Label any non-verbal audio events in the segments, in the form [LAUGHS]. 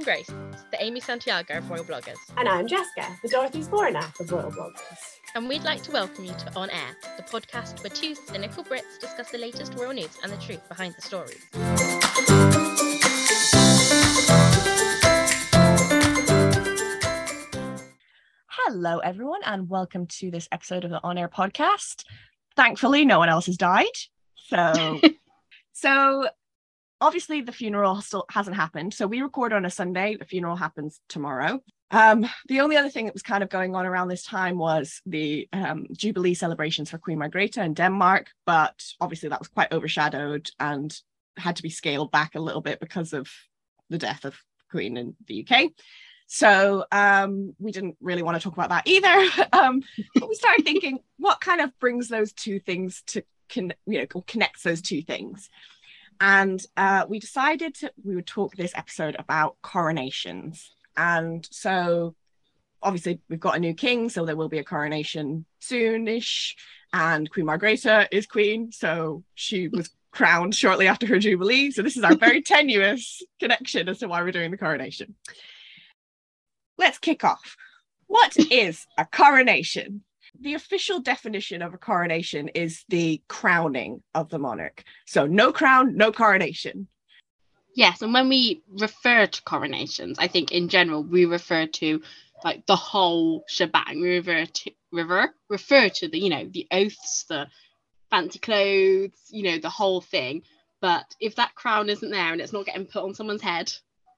I'm Grace, the Amy Santiago of Royal Bloggers. And I'm Jessica, the Dorothy Zbornak of Royal Bloggers. And we'd like to welcome you to On Heir, the podcast where two cynical Brits discuss the latest royal news and the truth behind the stories. Hello, everyone, and welcome to this episode of the On Heir podcast. Thankfully, no one else has died. So, [LAUGHS] so obviously the funeral still hasn't happened. So we record on a Sunday. The funeral happens tomorrow. Um, the only other thing that was kind of going on around this time was the um, Jubilee celebrations for Queen Margrethe in Denmark, but obviously that was quite overshadowed and had to be scaled back a little bit because of the death of Queen in the UK. So um, we didn't really want to talk about that either. [LAUGHS] um, but we started thinking, what kind of brings those two things to con- you know connects those two things? And uh, we decided to, we would talk this episode about coronations. And so obviously we've got a new king, so there will be a coronation soonish. And Queen Margrethe is queen, so she was crowned shortly after her jubilee. So this is our very [LAUGHS] tenuous connection as to why we're doing the coronation let's kick off. What [LAUGHS] is a coronation? The official definition of a coronation is the crowning of the monarch. So, no crown, no coronation. Yes, and when we refer to coronations, I think in general we refer to like the whole shebang. We refer to refer refer to the you know the oaths, the fancy clothes, you know the whole thing. But if that crown isn't there and it's not getting put on someone's head,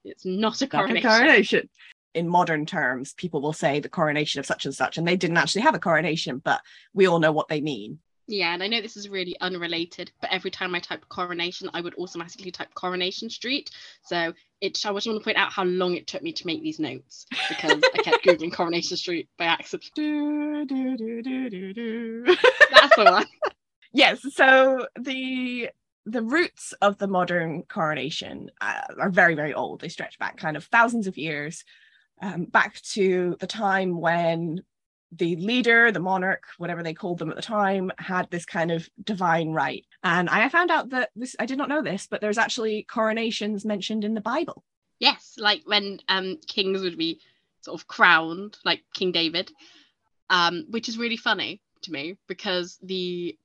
it's not a coronation. Not a coronation in modern terms, people will say the coronation of such and such, and they didn't actually have a coronation, but we all know what they mean. Yeah, and I know this is really unrelated, but every time I type coronation, I would automatically type Coronation Street. So it I just want to point out how long it took me to make these notes because I kept [LAUGHS] googling Coronation Street by accident. Do, do, do, do, do. That's the [LAUGHS] one. yes, so the the roots of the modern coronation uh, are very very old. They stretch back kind of thousands of years um, back to the time when the leader, the monarch, whatever they called them at the time, had this kind of divine right. And I found out that this, I did not know this, but there's actually coronations mentioned in the Bible. Yes, like when um, kings would be sort of crowned, like King David, um, which is really funny to me because the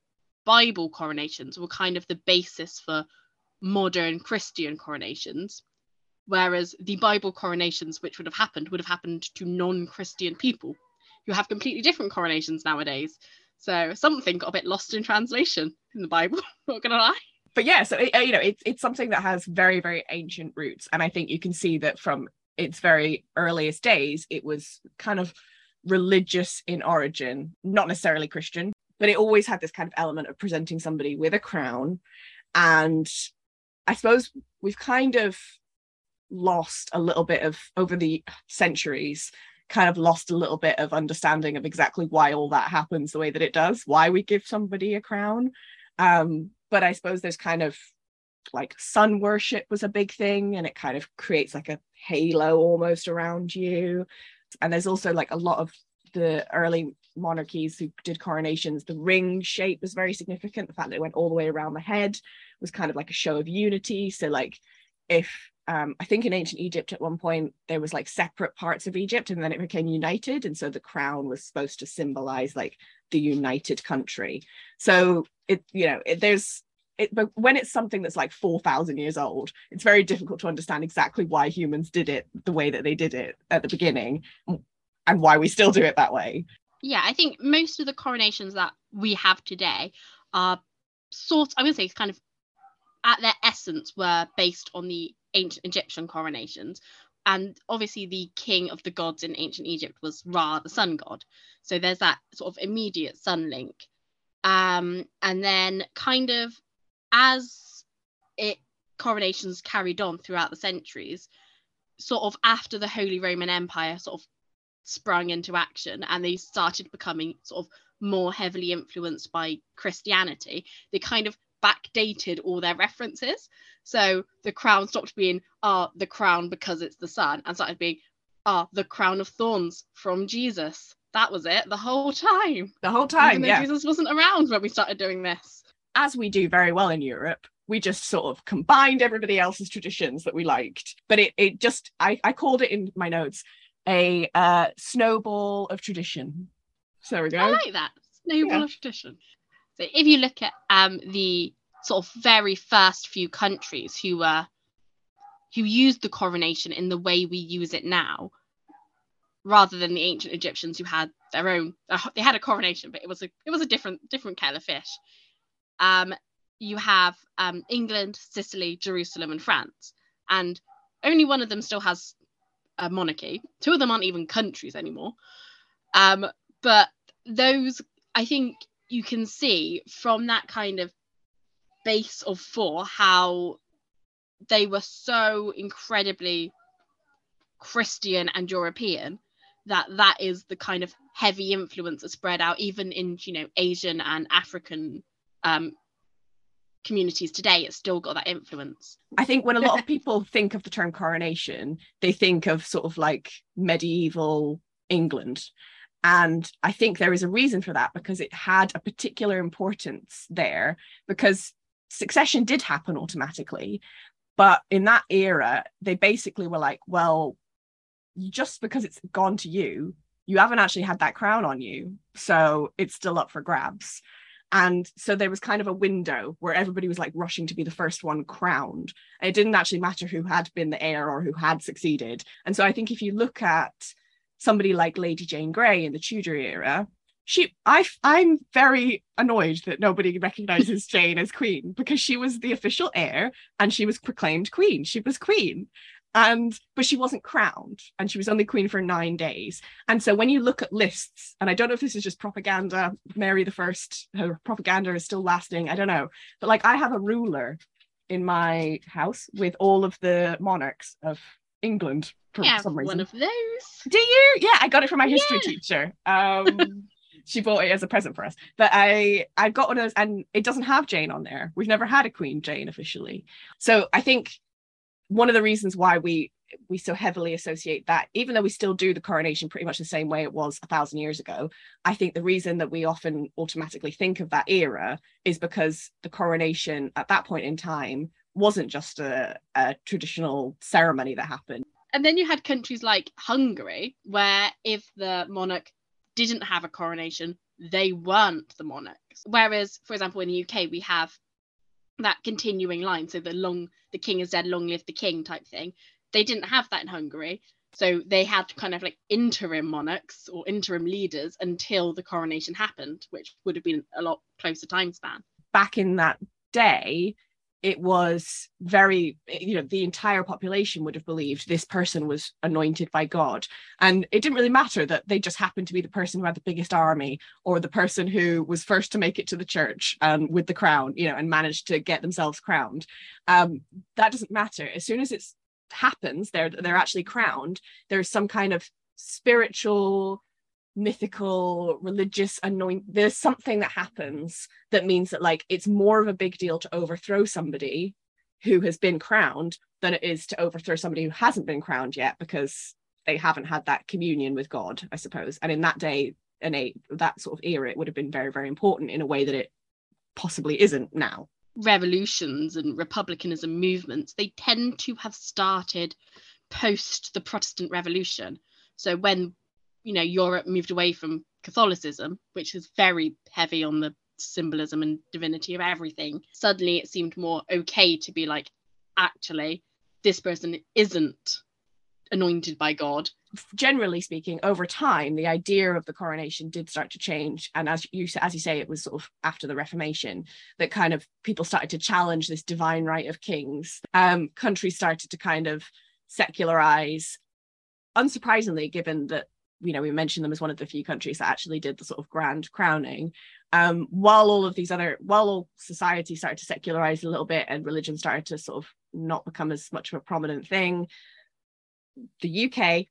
Bible coronations were kind of the basis for modern Christian coronations whereas the Bible coronations, which would have happened, would have happened to non-Christian people who have completely different coronations nowadays. So something got a bit lost in translation in the Bible. [LAUGHS] Not gonna lie. But yeah, so it, you know, it's it's something that has very very ancient roots, and I think you can see that from its very earliest days, it was kind of religious in origin, not necessarily Christian, but it always had this kind of element of presenting somebody with a crown, and I suppose we've kind of lost a little bit of over the centuries kind of lost a little bit of understanding of exactly why all that happens the way that it does why we give somebody a crown. Um but i suppose there's kind of like sun worship was a big thing and it kind of creates like a halo almost around you. And there's also like a lot of the early monarchies who did coronations the ring shape was very significant. The fact that it went all the way around the head was kind of like a show of unity. So like if um, I think in ancient Egypt at one point there was like separate parts of Egypt and then it became united. And so the crown was supposed to symbolize like the united country. So it, you know, it, there's, it, but when it's something that's like 4,000 years old, it's very difficult to understand exactly why humans did it the way that they did it at the beginning and why we still do it that way. Yeah, I think most of the coronations that we have today are sort, I'm to say, it's kind of at their essence were based on the ancient Egyptian coronations. And obviously, the king of the gods in ancient Egypt was Ra, the sun god. So there's that sort of immediate sun link. Um, and then, kind of, as it coronations carried on throughout the centuries, sort of after the Holy Roman Empire sort of sprung into action and they started becoming sort of more heavily influenced by Christianity, they kind of backdated all their references. So the crown stopped being ah the crown because it's the sun and started being ah the crown of thorns from Jesus. That was it the whole time. The whole time, yeah. Jesus wasn't around when we started doing this. As we do very well in Europe, we just sort of combined everybody else's traditions that we liked but it, it just I, I called it in my notes a uh, snowball of tradition so there we go I like that. Snowball Yeah. of tradition. So if you look at um the sort of very first few countries who were who used the coronation in the way we use it now, rather than the ancient Egyptians who had their own uh, they had a coronation, but it was a it was a different different kettle of fish. Um, you have um, England, Sicily, Jerusalem, and France, and only one of them still has a monarchy. Two of them aren't even countries anymore. Um, but those I think you can see from that kind of base of four how they were so incredibly Christian and European that that is the kind of heavy influence that spread out even in you know Asian and African um, communities today. It's still got that influence. I think when a lot of [LAUGHS] people think of the term coronation, they think of sort of like medieval England. And I think there is a reason for that because it had a particular importance there because succession did happen automatically. But in that era, they basically were like, well, just because it's gone to you, you haven't actually had that crown on you. So it's still up for grabs. And so there was kind of a window where everybody was like rushing to be the first one crowned. It didn't actually matter who had been the heir or who had succeeded. And so I think if you look at somebody like Lady Jane Grey in the Tudor era, she I I'm very annoyed that nobody recognizes [LAUGHS] Jane as queen because she was the official heir and she was proclaimed queen. She was queen. And but she wasn't crowned and she was only queen for nine days. And so when you look at lists, and I don't know if this is just propaganda, Mary the First, her propaganda is still lasting. I don't know. But like I have a ruler in my house with all of the monarchs of England for yeah, some reason. one of those. Do you? Yeah, I got it from my history Yeah. teacher. Um, [LAUGHS] she bought it as a present for us. But I I've got one of those, and it doesn't have Jane on there. We've never had a Queen Jane officially. So I think one of the reasons why we we so heavily associate that, even though we still do the coronation pretty much the same way it was a thousand years ago, I think the reason that we often automatically think of that era is because the coronation at that point in time wasn't just a, a traditional ceremony that happened. And then you had countries like Hungary, where if the monarch didn't have a coronation, they weren't the monarchs. Whereas, for example, in the UK, we have that continuing line. So the long, the king is dead, long live the king type thing. They didn't have that in Hungary. So they had kind of like interim monarchs or interim leaders until the coronation happened, which would have been a lot closer time span. back in that day it was very you know the entire population would have believed this person was anointed by god. And it didn't really matter that they just happened to be the person who had the biggest army or the person who was first to make it to the church um, with the crown you know and managed to get themselves crowned. Um, that doesn't matter. As soon as it happens they're they're actually crowned there's some kind of spiritual mythical religious anoint there's something that happens that means that like it's more of a big deal to overthrow somebody who has been crowned than it is to overthrow somebody who hasn't been crowned yet because they haven't had that communion with god i suppose and in that day and that sort of era it would have been very very important in a way that it possibly isn't now revolutions and republicanism movements, they tend to have started post the Protestant Revolution. So when you know Europe moved away from Catholicism, which is very heavy on the symbolism and divinity of everything, suddenly it seemed more okay to be like, actually, this person isn't anointed by God. generally speaking, over time, the idea of the coronation did start to change. And as you as you say, it was sort of after the Reformation that kind of people started to challenge this divine right of kings. Um, countries started to kind of secularize. Unsurprisingly, given that you know we mentioned them as one of the few countries that actually did the sort of grand crowning. Um, while all of these other, while all society started to secularize a little bit and religion started to sort of not become as much of a prominent thing, the UK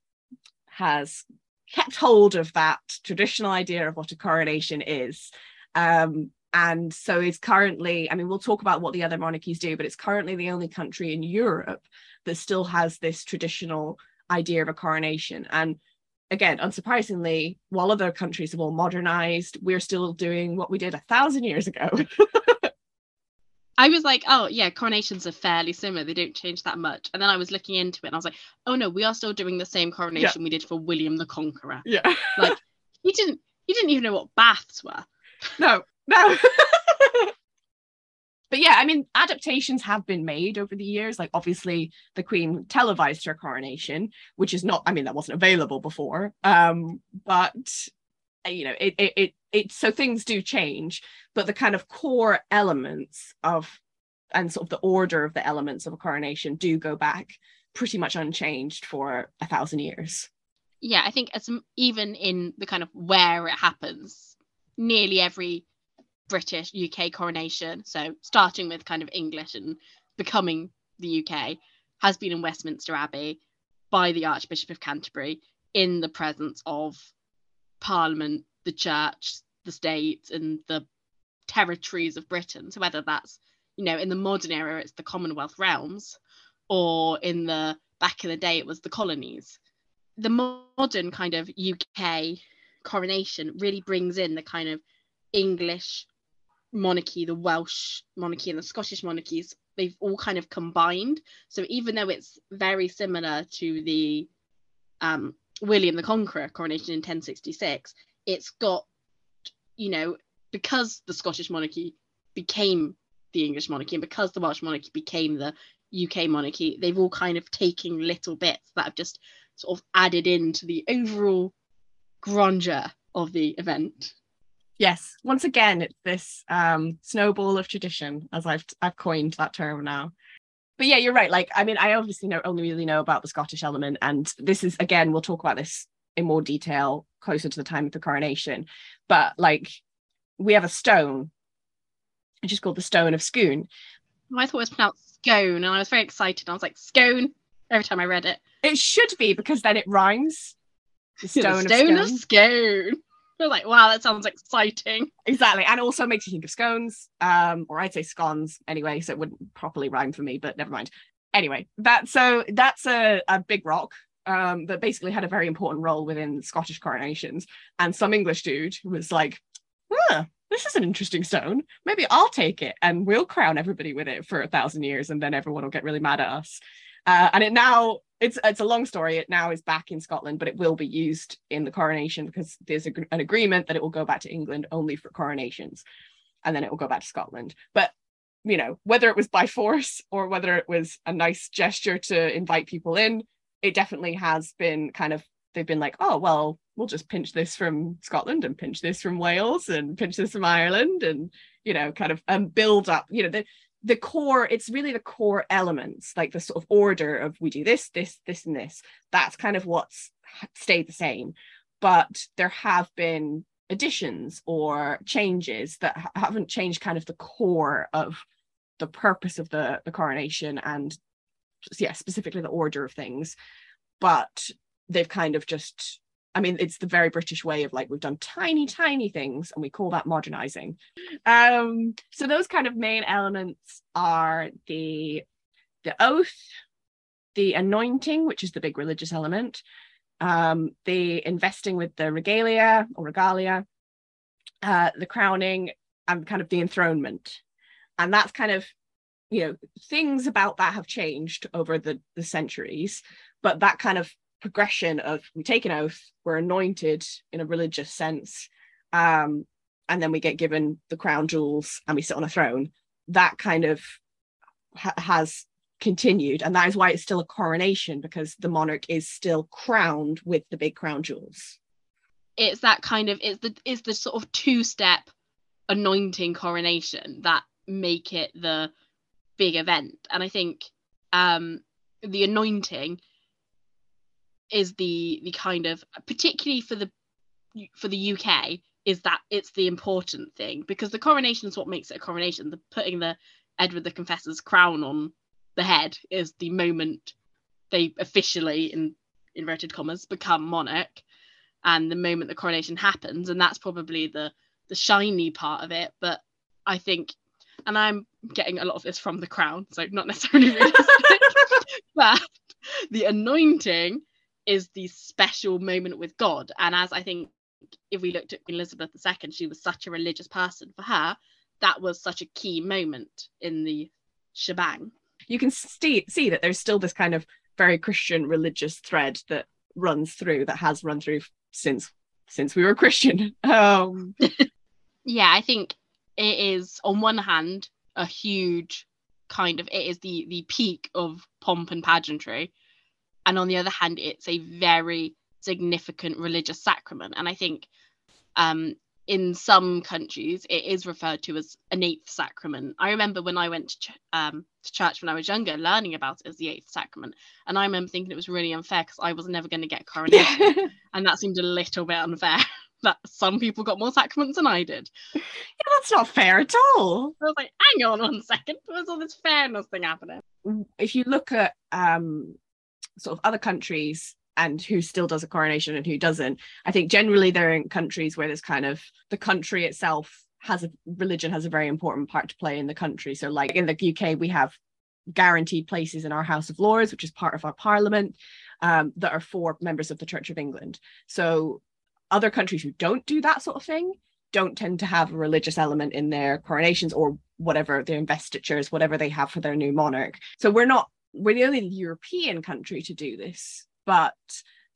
has kept hold of that traditional idea of what a coronation is. Um, and so it's currently, I mean, we'll talk about what the other monarchies do, but it's currently the only country in Europe that still has this traditional idea of a coronation. And again, unsurprisingly, while other countries have all modernized, we're still doing what we did a thousand years ago. [LAUGHS] I was like, oh yeah, coronations are fairly similar. They don't change that much. And then I was looking into it and I was like, oh no, we are still doing the same coronation we did for William the Conqueror. Yeah. Like he didn't he didn't even know what baths were. no, no. [LAUGHS] but yeah, I mean, adaptations have been made over the years. Like, obviously, the Queen televised her coronation, which is not, I mean, that wasn't available before. Um, but uh, you know, it it it, it so things do change, but the kind of core elements of and sort of the order of the elements of a coronation do go back pretty much unchanged for a thousand years. Yeah, I think as even in the kind of where it happens, nearly every British UK coronation, so starting with kind of English and becoming the UK, has been in Westminster Abbey by the Archbishop of Canterbury in the presence of Parliament, the Church, the state, and the territories of Britain. So whether that's, you know, in the modern era, it's the Commonwealth realms, or in the back in the day, it was the colonies. The modern kind of UK coronation really brings in the kind of English monarchy, the Welsh monarchy, and the Scottish monarchies. They've all kind of combined. So even though it's very similar to the um, William the Conqueror coronation in 1066, it's got, you know, because the Scottish monarchy became the English monarchy and because the Welsh monarchy became the UK monarchy, they've all kind of taken little bits that have just sort of added into the overall grandeur of the event. Yes, once again, it's this um, snowball of tradition, as I've I've coined that term now but yeah, you're right. Like, I mean, I obviously know only really know about the Scottish element, and this is again, we'll talk about this in more detail closer to the time of the coronation. But like, we have a stone, which is called the Stone of Scone. I thought it was pronounced scone, and I was very excited. I was like, scone every time I read it. It should be because then it rhymes. The Stone, [LAUGHS] the stone of, scone. of Scone. You're like, wow, that sounds exciting. Exactly. And also makes you think of scones, um, or I'd say scones anyway, so it wouldn't properly rhyme for me, but never mind. Anyway, that so that's a, a big rock um, that basically had a very important role within Scottish coronations. And some English dude was like, huh, this is an interesting stone. Maybe I'll take it and we'll crown everybody with it for a thousand years and then everyone will get really mad at us. Uh, and it now it's it's a long story. It now is back in Scotland, but it will be used in the coronation because there's a, an agreement that it will go back to England only for coronations, and then it will go back to Scotland. But you know whether it was by force or whether it was a nice gesture to invite people in, it definitely has been kind of they've been like, oh well, we'll just pinch this from Scotland and pinch this from Wales and pinch this from Ireland and you know kind of um, build up. You know the the core it's really the core elements like the sort of order of we do this this this and this. That's kind of what's stayed the same. But there have been additions or changes that haven't changed kind of the core of the purpose of the the coronation and yeah specifically the order of things. But they've kind of just I mean, it's the very British way of like we've done tiny, tiny things, and we call that modernizing. Um, so those kind of main elements are the the oath, the anointing, which is the big religious element, um, the investing with the regalia or regalia, uh, the crowning, and kind of the enthronement. And that's kind of, you know, things about that have changed over the, the centuries, but that kind of progression of we take an oath, we're anointed in a religious sense, um, and then we get given the crown jewels and we sit on a throne. That kind of ha- has continued, and that is why it's still a coronation because the monarch is still crowned with the big crown jewels. It's that kind of it's the it's the sort of two step anointing coronation that make it the big event, and I think um, the anointing is the the kind of particularly for the for the UK is that it's the important thing because the coronation is what makes it a coronation. The putting the Edward the Confessor's crown on the head is the moment they officially, in inverted commas, become monarch, and the moment the coronation happens, and that's probably the the shiny part of it. But I think, and I'm getting a lot of this from the crown, so not necessarily [LAUGHS] realistic, but the anointing is the special moment with God. And as I think if we looked at Queen Elizabeth II, she was such a religious person. For her, that was such a key moment in the shebang. You can see see that there's still this kind of very Christian religious thread that runs through that has run through since since we were Christian. [LAUGHS] Um, [LAUGHS] yeah, I think it is on one hand a huge kind of it is the the peak of pomp and pageantry, and on the other hand, it's a very significant religious sacrament. And I think um, in some countries it is referred to as an eighth sacrament. I remember when I went to, ch- um, to church when I was younger, learning about it as the eighth sacrament, and I remember thinking it was really unfair because I was never going to get coronation, [LAUGHS] and that seemed a little bit unfair. [LAUGHS] that some people got more sacraments than I did. Yeah, that's not fair at all. I was like, hang on one second, there's all this fairness thing happening. If you look at um, sort of other countries and who still does a coronation and who doesn't. I think generally they're in countries where there's kind of the country itself has a religion has a very important part to play in the country. So like in the UK, we have guaranteed places in our House of Lords, which is part of our parliament, um, that are for members of the Church of England. So other countries who don't do that sort of thing don't tend to have a religious element in their coronations or whatever their investitures, whatever they have for their new monarch. So we're not we're the only European country to do this but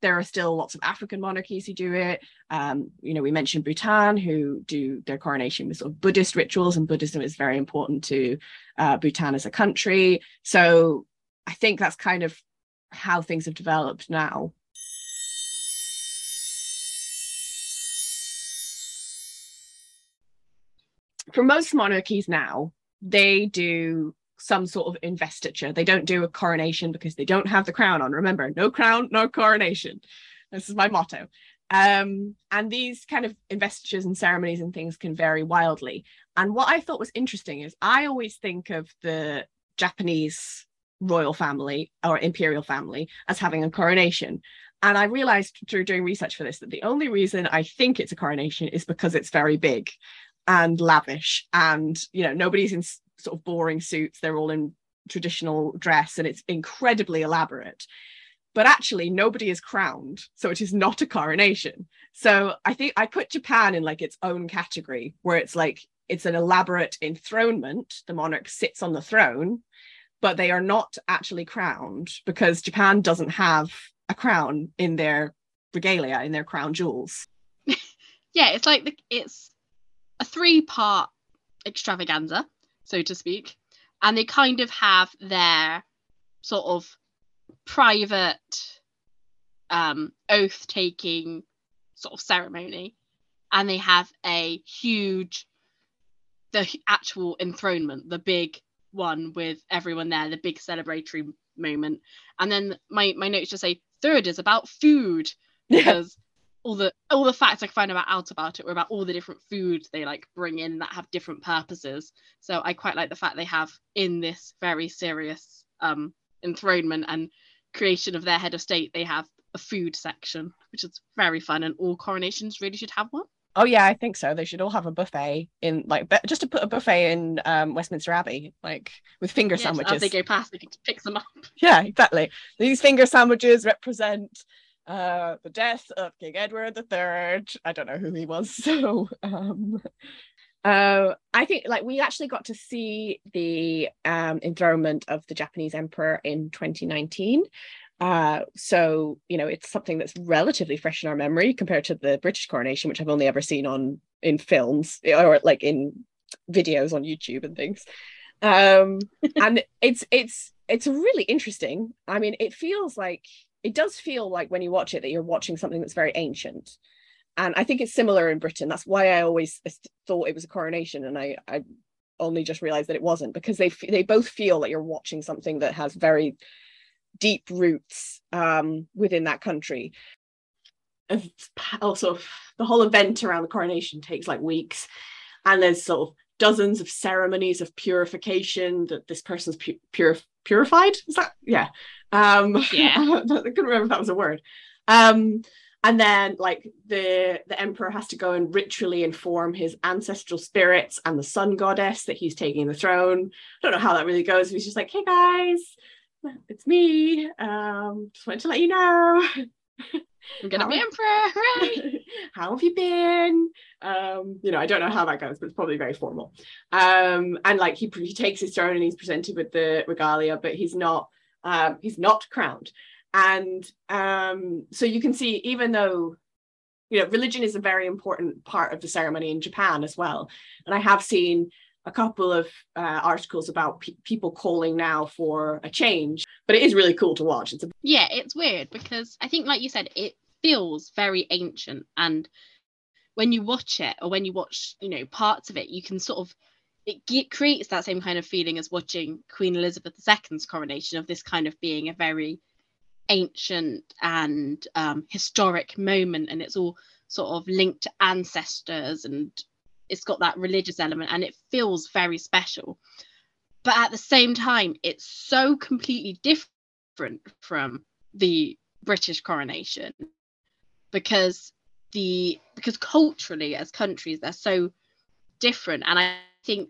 there are still lots of African monarchies who do it. Um, you know, we mentioned Bhutan, who do their coronation with sort of Buddhist rituals, and Buddhism is very important to uh, Bhutan as a country. So I think that's kind of how things have developed now. For most monarchies now, they do some sort of investiture. They don't do a coronation because they don't have the crown on. Remember, no crown, no coronation. This is my motto. Um, and these kind of investitures and ceremonies and things can vary wildly. And what I thought was interesting is I always think of the Japanese royal family or imperial family as having a coronation. And I realized through doing research for this that the only reason I think it's a coronation is because it's very big and lavish and you know nobody's in sort of boring suits. They're all in traditional dress and it's incredibly elaborate. But actually, nobody is crowned. So it is not a coronation. So I think I put Japan in like its own category where it's like it's an elaborate enthronement. The monarch sits on the throne, but they are not actually crowned because Japan doesn't have a crown in their regalia, in their crown jewels. [LAUGHS] yeah, it's like the, it's a three part extravaganza so to speak. And they kind of have their sort of private um, oath taking sort of ceremony. And they have a huge, the actual enthronement, the big one with everyone there, the big celebratory moment. And then my, my notes just say, third is about food because all the all the facts I find about out about it were about all the different foods they like bring in that have different purposes. So I quite like the fact they have in this very serious um enthronement and creation of their head of state, they have a food section, which is very fun, and all coronations really should have one. Oh yeah, I think so. They should all have a buffet in like just to put a buffet in um, Westminster Abbey, like with finger yeah, sandwiches. As they go past, they can pick them up. Yeah, exactly. These finger sandwiches represent uh, the death of King Edward III. I don't know who he was. [LAUGHS] So um, uh, I think like we actually got to see the um, enthronement of the Japanese emperor in 2019. Uh, so you know it's something that's relatively fresh in our memory compared to the British coronation, which I've only ever seen on in films or like in videos on YouTube and things. Um, [LAUGHS] and it's it's it's really interesting. I mean, it feels like it does feel like when you watch it that you're watching something that's very ancient. And i think it's similar in britain. That's why i always thought it was a coronation and i i only just realized that it wasn't because they they both feel like you're watching something that has very deep roots um, within that country. Also the whole event around the coronation takes like weeks. And there's sort of dozens of ceremonies of purification that this person's pu- purified? Is that yeah. Um [LAUGHS] yeah. I couldn't remember if that was a word. Um and then like the the emperor has to go and ritually inform his ancestral spirits and the sun goddess that he's taking the throne. I don't know how that really goes he's just like hey guys it's me. Um just wanted to let you know [LAUGHS] I'm gonna How- be emperor. Hooray! [LAUGHS] how have you been? Um, you know, I don't know how that goes, but it's probably very formal. Um, and like he, he takes his throne and he's presented with the regalia, but he's not um, he's not crowned. And um, so you can see, even though you know, religion is a very important part of the ceremony in Japan as well. And I have seen a couple of uh, articles about pe- people calling now for a change, but it is really cool to watch. It's a Yeah, it's weird because I think, like you said, it feels very ancient. And when you watch it, or when you watch, you know, parts of it, you can sort of it ge- creates that same kind of feeling as watching Queen Elizabeth II's coronation of this kind of being a very ancient and um, historic moment, and it's all sort of linked to ancestors, and it's got that religious element, and it feels very special. But at the same time, it's so completely different from the British coronation because the because culturally as countries they're so different and I think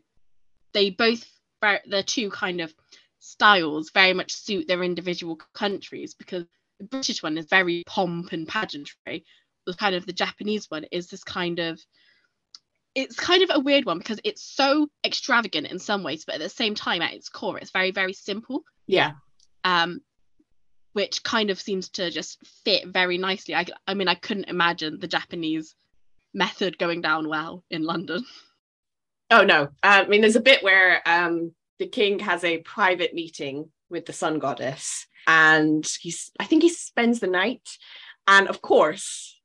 they both the two kind of styles very much suit their individual countries because the British one is very pomp and pageantry the kind of the Japanese one is this kind of it's kind of a weird one because it's so extravagant in some ways but at the same time at its core it's very very simple yeah, um, which kind of seems to just fit very nicely. I, I mean, I couldn't imagine the Japanese method going down well in London. [LAUGHS] Oh no. Uh, I mean, there's a bit where um, the king has a private meeting with the sun goddess, and he's I think he spends the night, and of course,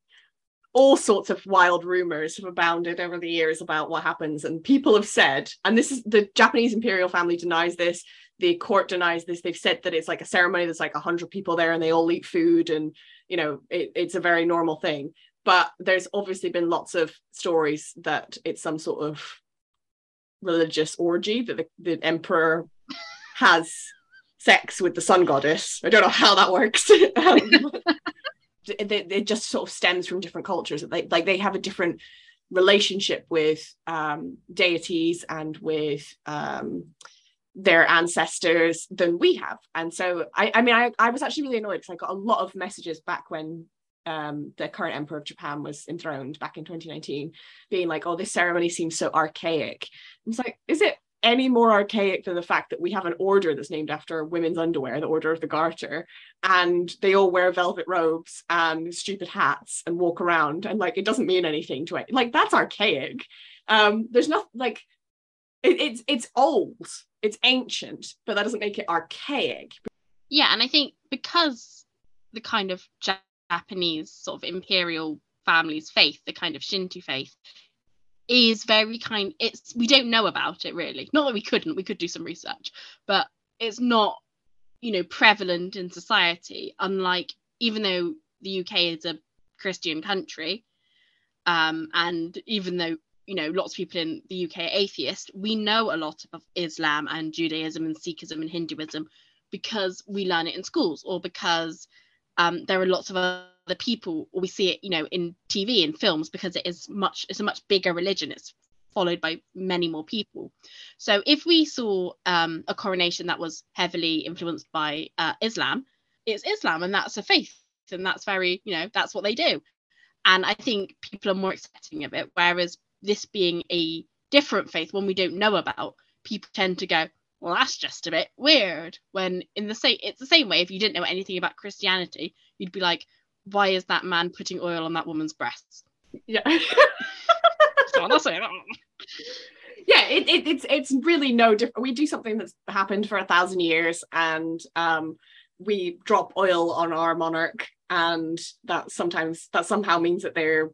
all sorts of wild rumors have abounded over the years about what happens, and people have said, and this is the Japanese imperial family denies this. The court denies this. They've said that it's like a ceremony. There's like a hundred people there, and they all eat food, and you know, it, it's a very normal thing. But there's obviously been lots of stories that it's some sort of religious orgy that the, the emperor has sex with the sun goddess. I don't know how that works. [LAUGHS] um, it, just sort of stems from different cultures. Like they have a different relationship with um, deities and with um, their ancestors than we have. And so I, I mean, I, I was actually really annoyed because I got a lot of messages back when um, the current emperor of Japan was enthroned back in 2019, being like, "Oh, this ceremony seems so archaic." It's like, is it any more archaic than the fact that we have an order that's named after women's underwear, the Order of the Garter, and they all wear velvet robes and stupid hats and walk around, and like it doesn't mean anything to it. Like that's archaic. Um, there's not like it, it's it's old, it's ancient, but that doesn't make it archaic. Yeah, and I think because the kind of Japanese sort of imperial family's faith, the kind of Shinto faith, is very kind. It's we don't know about it really. Not that we couldn't, we could do some research, but it's not, you know, prevalent in society. Unlike even though the UK is a Christian country, um, and even though you know lots of people in the UK are atheist, we know a lot of Islam and Judaism and Sikhism and Hinduism because we learn it in schools or because um, there are lots of other people or we see it you know in tv and films because it is much it's a much bigger religion. It's followed by many more people. So if we saw um, a coronation that was heavily influenced by uh, islam it's islam and that's a faith and that's very you know that's what they do. And i think people are more accepting of it whereas this being a different faith one we don't know about people tend to go well that's just a bit weird when in the same it's the same way. If you didn't know anything about christianity you'd be like why is that man putting oil on that woman's breasts? Yeah. [LAUGHS] so that's it yeah it, it, it's it's really no different we do something that's happened for a thousand years and um we drop oil on our monarch and that sometimes that somehow means that they're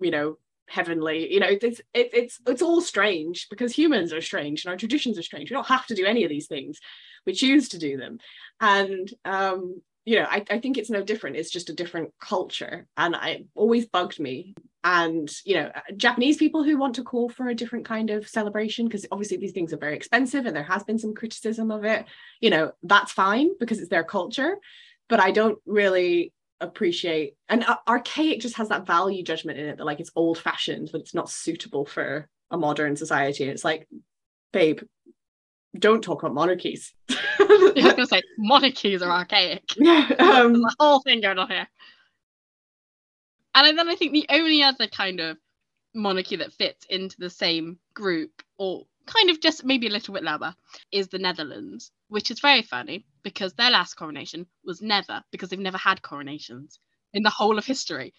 you know heavenly you know it's it, it's it's all strange because humans are strange and our traditions are strange. We don't have to do any of these things. We choose to do them. And um you know I, I think it's no different. It's just a different culture. And I always bugged me. And you know japanese people who want to call for a different kind of celebration because obviously these things are very expensive and there has been some criticism of it you know that's fine because it's their culture. But i don't really appreciate and uh, archaic just has that value judgment in it that like it's old fashioned that it's not suitable for a modern society. And it's like babe don't talk about monarchies [LAUGHS] I was gonna [LAUGHS] say monarchies are archaic [LAUGHS] yeah um the whole thing going on here And then I think the only other kind of monarchy that fits into the same group, or kind of just maybe a little bit lower, is the Netherlands, which is very funny because their last coronation was never, because they've never had coronations in the whole of history.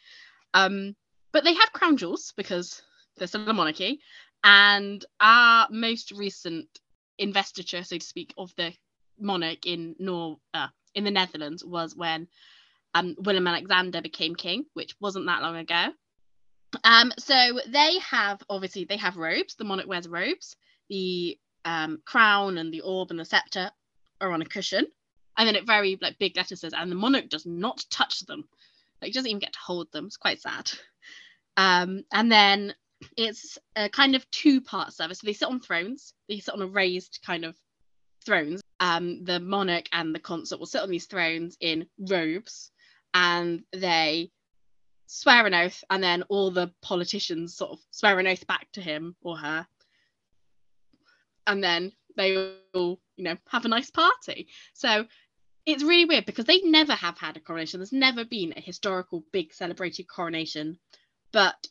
Um, but they have crown jewels because they're still a monarchy. And our most recent investiture, so to speak, of the monarch in Nor uh, in the Netherlands was when um, Willem Alexander became king, which wasn't that long ago. Um, so they have obviously they have robes. The monarch wears robes. The um, crown and the orb and the scepter are on a cushion, and then it very like big letters says, and the monarch does not touch them. Like doesn't even get to hold them. It's quite sad. Um, and then it's a kind of two part service. So they sit on thrones. They sit on a raised kind of thrones. Um, the monarch and the consort will sit on these thrones in robes, and they swear an oath, and then all the politicians sort of swear an oath back to him or her, and then they all, you know, have a nice party. So it's really weird because they never have had a coronation. There's never been a historical big celebrated coronation, but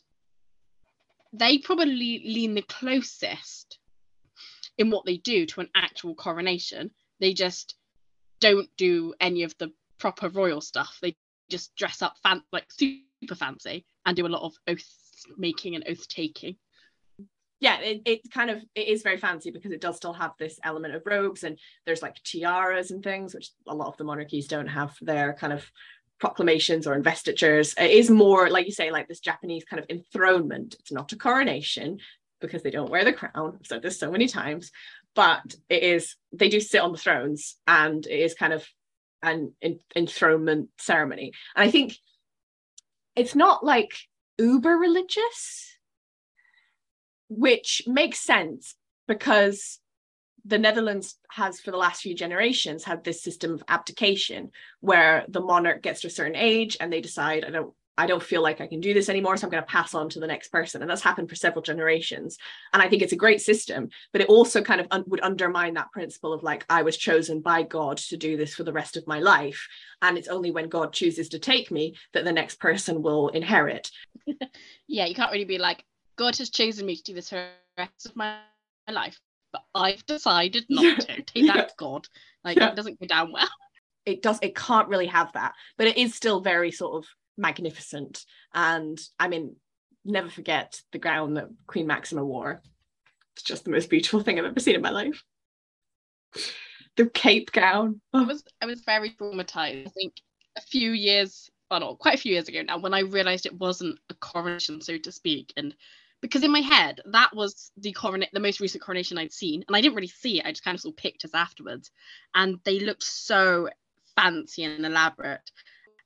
they probably lean the closest in what they do to an actual coronation. They just don't do any of the proper royal stuff. They just dress up fan- like super fancy and do a lot of oath making and oath taking yeah it, it kind of it is very fancy because it does still have this element of robes and there's like tiaras and things which a lot of the monarchies don't have their kind of proclamations or investitures it is more like you say like this japanese kind of enthronement. It's not a coronation because they don't wear the crown. I've said this so many times but it is they do sit on the thrones and it is kind of an enthronement ceremony. And i think it's not like uber religious which makes sense because the Netherlands has, for the last few generations, had this system of abdication where the monarch gets to a certain age and they decide, I don't, I don't feel like I can do this anymore, so I'm going to pass on to the next person. And that's happened for several generations. And I think it's a great system, but it also kind of un- would undermine that principle of like, I was chosen by God to do this for the rest of my life. And it's only when God chooses to take me that the next person will inherit. [LAUGHS] yeah, you can't really be like, God has chosen me to do this for the rest of my life, but I've decided not yeah. to. Take that, yeah. God. Like yeah. it doesn't go down well. [LAUGHS] It does. It can't really have that, but it is still very sort of magnificent. And I mean, never forget the gown that Queen Maxima wore. It's just the most beautiful thing I've ever seen in my life. The cape gown. Oh. I was I was very traumatized. I think a few years, well, not quite a few years ago now, when I realized it wasn't a coronation, so to speak, and because in my head that was the coronate the most recent coronation I'd seen and I didn't really see it. I just kind of saw pictures afterwards. And they looked so fancy and elaborate.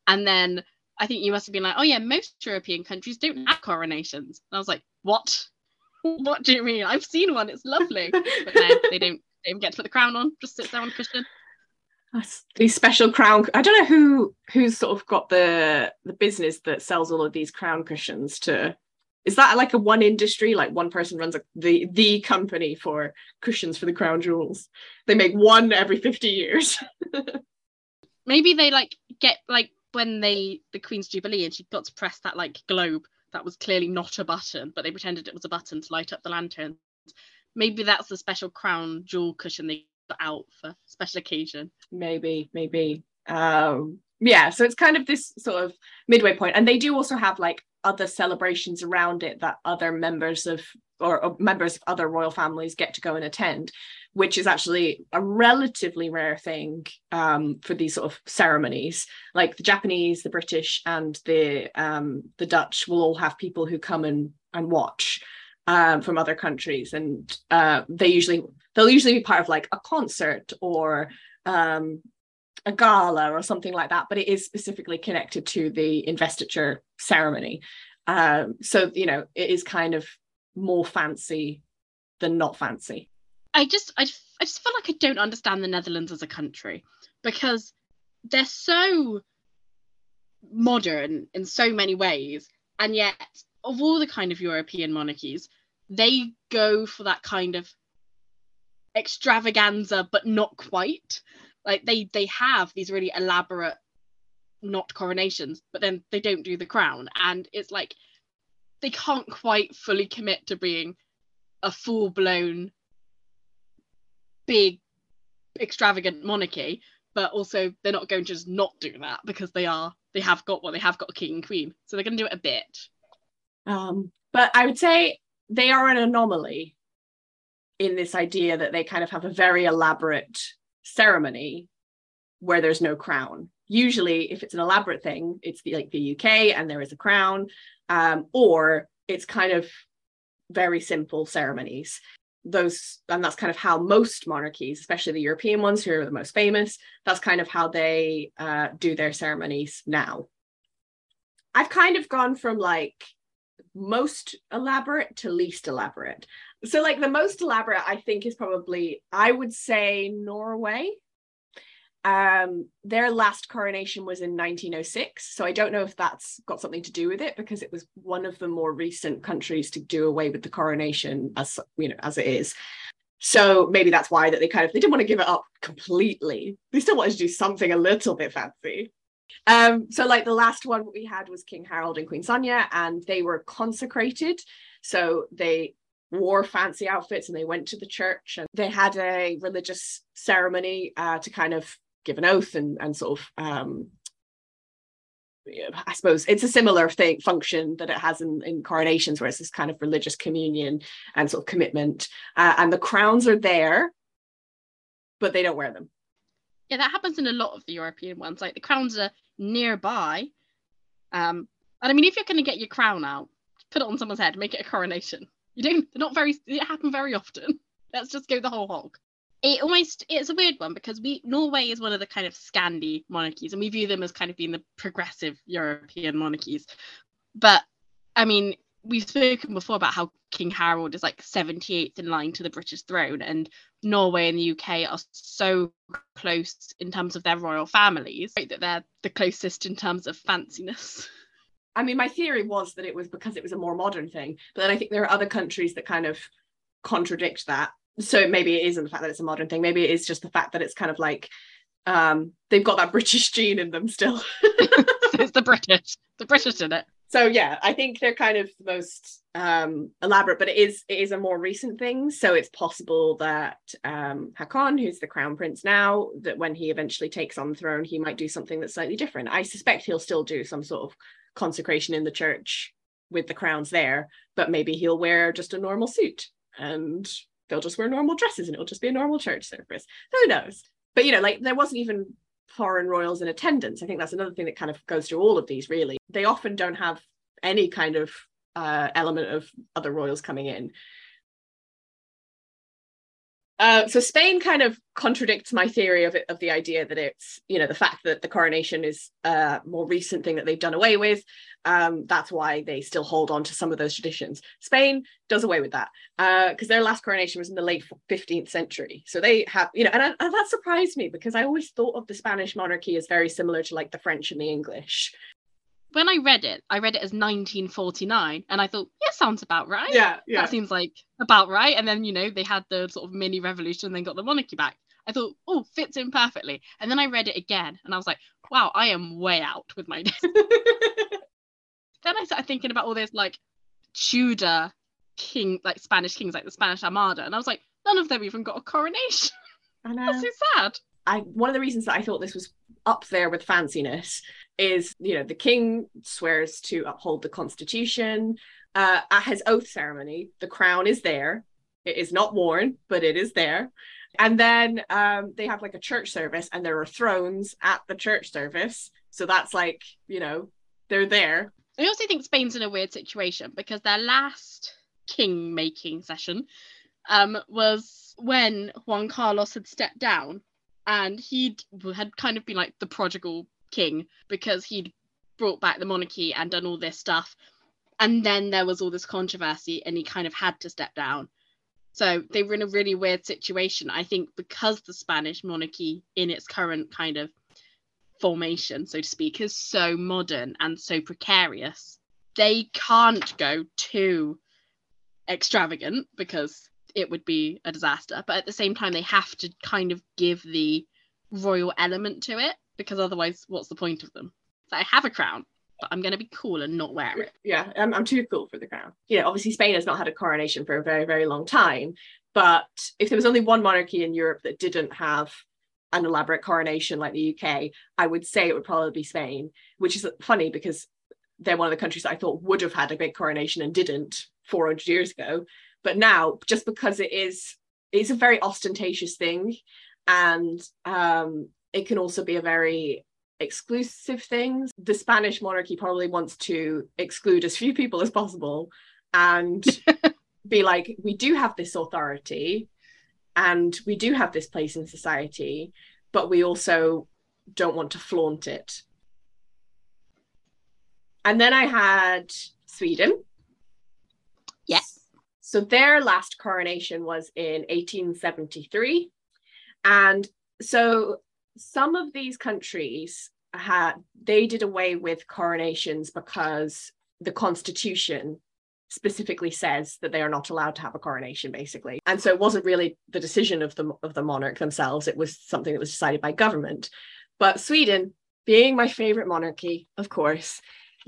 And then I think you must have been like oh yeah most European countries don't have coronations. And I was like what? [LAUGHS] What do you mean? I've seen one. It's lovely. [LAUGHS] But no they don't they don't get to put the crown on just sits there on a cushion. These special crown. I don't know who who's sort of got the the business that sells all of these crown cushions to is that like a one industry? Like one person runs a, the the company for cushions for the crown jewels. They make one every 50 years. [LAUGHS] Maybe they like get like when they the queen's jubilee and she got to press that like globe that was clearly not a button but they pretended it was a button to light up the lanterns. Maybe that's the special crown jewel cushion they got out for special occasion. Maybe maybe. Um yeah so it's kind of this sort of midway point. And they do also have like other celebrations around it that other members of or, or, members of other royal families get to go and attend which is actually a relatively rare thing um, for these sort of ceremonies. Like the japanese the british and the um, the dutch will all have people who come and and watch um, from other countries. And uh, they usually they'll usually be part of like a concert or um, a gala or something like that, but it is specifically connected to the investiture ceremony. Um, so you know, it is kind of more fancy than not fancy. I just, I, I just feel like I don't understand the Netherlands as a country because they're so modern in so many ways, and yet of all the kind of European monarchies, they go for that kind of extravaganza, but not quite like they they have these really elaborate not coronations, but then they don't do the crown. And it's like they can't quite fully commit to being a full blown big extravagant monarchy, but also they're not going to just not do that because they are they have got what well, they have got a king and queen. So they're gonna do it a bit. Um, but I would say they are an anomaly in this idea that they kind of have a very elaborate ceremony where there's no crown. Usually, if it's an elaborate thing, it's the, like the UK and there is a crown, um, or it's kind of very simple ceremonies. Those and that's kind of how most monarchies, especially the European ones who are the most famous, that's kind of how they uh, do their ceremonies now. I've kind of gone from like most elaborate to least elaborate. So, like the most elaborate, I think, is probably I would say Norway um, their last coronation was in 1906. So I don't know if that's got something to do with it because it was one of the more recent countries to do away with the coronation as you know as it is. So maybe that's why that they kind of they didn't want to give it up completely. They still wanted to do something a little bit fancy. Um, so like the last one we had was King Harald and Queen Sonja, and they were consecrated. So they wore fancy outfits and they went to the church and they had a religious ceremony uh, to kind of give an oath and and sort of um, I suppose it's a similar thing function that it has in, in coronations, where it's this kind of religious communion and sort of commitment. Uh, and the crowns are there, but they don't wear them. Yeah, that happens in a lot of the European ones. Like the crowns are nearby. Um, and I mean, if you're going to get your crown out, put it on someone's head, make it a coronation. You don't. They're not very. It happen very often. [LAUGHS] Let's just go the whole hog it almost it's a weird one because we Norway is one of the kind of Scandi monarchies and we view them as kind of being the progressive European monarchies. But I mean, we've spoken before about how King Harald is like 78th in line to the British throne, and Norway and the UK are so close in terms of their royal families right, that they're the closest in terms of fanciness. I mean, my theory was that it was because it was a more modern thing, but then I think there are other countries that kind of contradict that so maybe it isn't the fact that it's a modern thing. Maybe it is just the fact that it's kind of like um they've got that [LAUGHS] british gene in them still. [LAUGHS] It's the british. The british in it. So yeah i think they're kind of the most um elaborate but it is it is a more recent thing. So it's possible that um Haakon who's the crown prince now that when he eventually takes on the throne he might do something that's slightly different. I suspect he'll still do some sort of consecration in the church with the crowns there but maybe he'll wear just a normal suit and they'll just wear normal dresses and it'll just be a normal church service. Who knows? But you know, like there wasn't even foreign royals in attendance. I think that's another thing that kind of goes through all of these, really. They often don't have any kind of uh, element of other royals coming in. Uh, so Spain kind of contradicts my theory of it, of the idea that it's you know the fact that the coronation is a more recent thing that they've done away with. Um, that's why they still hold on to some of those traditions. Spain does away with that because uh, their last coronation was in the late 15th century. So they have you know, and, and that surprised me because I always thought of the Spanish monarchy as very similar to like the French and the English when I read it, I read it as 1949, and I thought, yeah, sounds about right. Yeah, yeah. That seems like about right. And then you know they had the sort of mini revolution, and then got the monarchy back. I thought, oh, fits in perfectly. And then I read it again, and I was like, wow, I am way out with my. [LAUGHS] then I started thinking about all this like Tudor king, like Spanish kings, like the Spanish Armada, and I was like, none of them even got a coronation. I [LAUGHS] know. That's so sad. I one of the reasons that I thought this was up there with fanciness is you know the king swears to uphold the constitution uh, at his oath ceremony the crown is there. It is not worn but it is there. And then um, they have like a church service and there are thrones at the church service. So that's like you know they're there. I also think spain's in a weird situation because their last king making session um, was when juan carlos had stepped down and he had kind of been like the prodigal king because he'd brought back the monarchy and done all this stuff. And then there was all this controversy, and he kind of had to step down. So they were in a really weird situation. I think because the Spanish monarchy, in its current kind of formation, so to speak, is so modern and so precarious, they can't go too extravagant because it would be a disaster. But at the same time, they have to kind of give the royal element to it because otherwise, what's the point of them? that I have a crown, but I'm going to be cool and not wear it. Yeah, I'm, I'm too cool for the crown. Know, obviously Spain has not had a coronation for a very, very long time. But if there was only one monarchy in Europe that didn't have an elaborate coronation like the UK, I would say it would probably be Spain, which is funny because they're one of the countries that I thought would have had a big coronation and didn't 400 years ago. But now, just because it is, it's a very ostentatious thing, and um, it can also be a very exclusive thing. The Spanish monarchy probably wants to exclude as few people as possible, and [LAUGHS] be like, we do have this authority, and we do have this place in society, but we also don't want to flaunt it. And then I had Sweden. Yes. So their last coronation was in 1873. And so some of these countries had they did away with coronations because the constitution specifically says that they are not allowed to have a coronation basically. And so it wasn't really the decision of the of the monarch themselves. It was something that was decided by government. But sweden being my favorite monarchy of course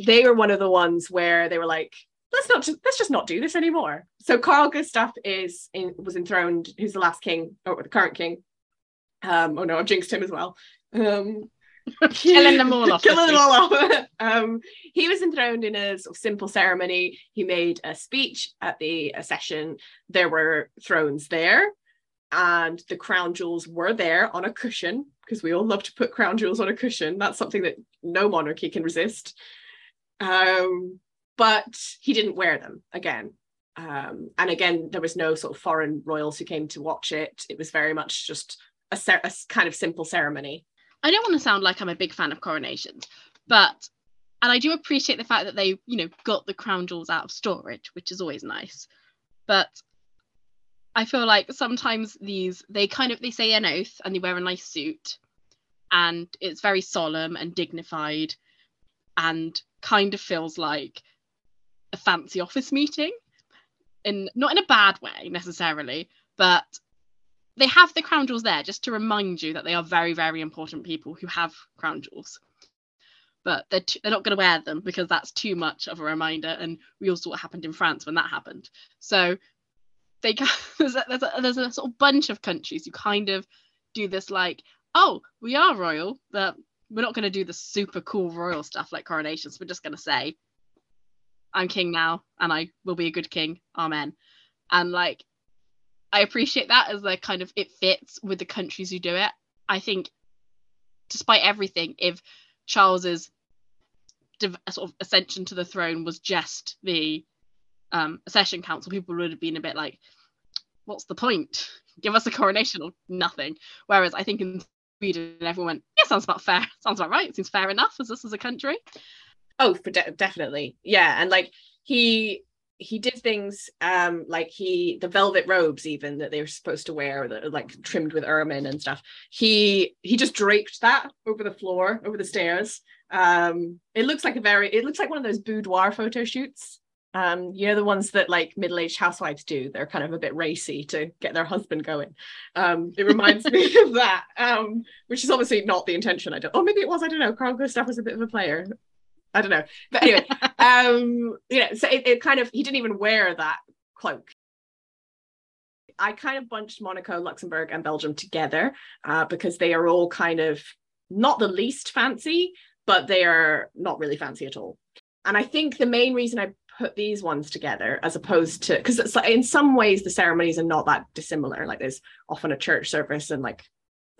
they were one of the ones where they were like let's not let's just not do this anymore. So carl gustaf is in was enthroned who's the last king or the current king um oh no i've jinxed him as well um [LAUGHS] Killing them all off. killing them all off. [LAUGHS] um, he was enthroned in a sort of simple ceremony. He made a speech at the session. There were thrones there, and the crown jewels were there on a cushion because we all love to put crown jewels on a cushion. That's something that no monarchy can resist. Um, but he didn't wear them again. Um, and again, there was no sort of foreign royals who came to watch it. It was very much just a, a kind of simple ceremony. I don't want to sound like I'm a big fan of coronations, but and I do appreciate the fact that they, you know, got the crown jewels out of storage, which is always nice. But I feel like sometimes these they kind of they say an oath and they wear a nice suit and it's very solemn and dignified and kind of feels like a fancy office meeting in not in a bad way necessarily, but they have the crown jewels there just to remind you that they are very, very important people who have crown jewels. But they're, t- they're not going to wear them because that's too much of a reminder. And we all saw what happened in France when that happened. So they [LAUGHS] there's a, there's, a, there's a sort of bunch of countries who kind of do this like, oh, we are royal, but we're not going to do the super cool royal stuff like coronations. We're just going to say, I'm king now and I will be a good king. Amen. And like I appreciate that as like kind of it fits with the countries who do it. I think, despite everything, if Charles's sort of ascension to the throne was just the um, accession council, people would have been a bit like, "What's the point? Give us a coronation or nothing." Whereas I think in Sweden, everyone went, "Yeah, sounds about fair. [LAUGHS] Sounds about right. Seems fair enough as this is a country." Oh, de- definitely, yeah, and like he he did things um like he the velvet robes even that they were supposed to wear that like trimmed with ermine and stuff. He he just draped that over the floor over the stairs. Um it looks like a very it looks like one of those boudoir photo shoots. Um you know the ones that like middle-aged housewives do. They're kind of a bit racy to get their husband going. Um it reminds me [LAUGHS] of that um which is obviously not the intention. I don't oh maybe it was i don't know. Carl gustaf was a bit of a player. I don't know. But anyway, um, you know, so it, it kind of he didn't even wear that cloak. I kind of bunched Monaco, Luxembourg, and Belgium together uh, because they are all kind of not the least fancy, but they are not really fancy at all. And I think the main reason I put these ones together as opposed to because it's like in some ways the ceremonies are not that dissimilar. Like there's often a church service and like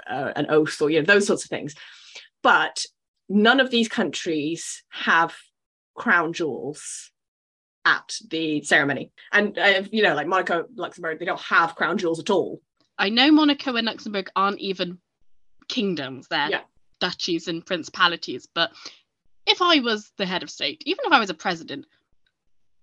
uh, an oath or you know those sorts of things. But none of these countries have crown jewels at the ceremony. And, uh, you know, like Monaco, Luxembourg, they don't have crown jewels at all. I know Monaco and Luxembourg aren't even kingdoms, they're Yeah. duchies and principalities. But if I was the head of state, even if I was a president,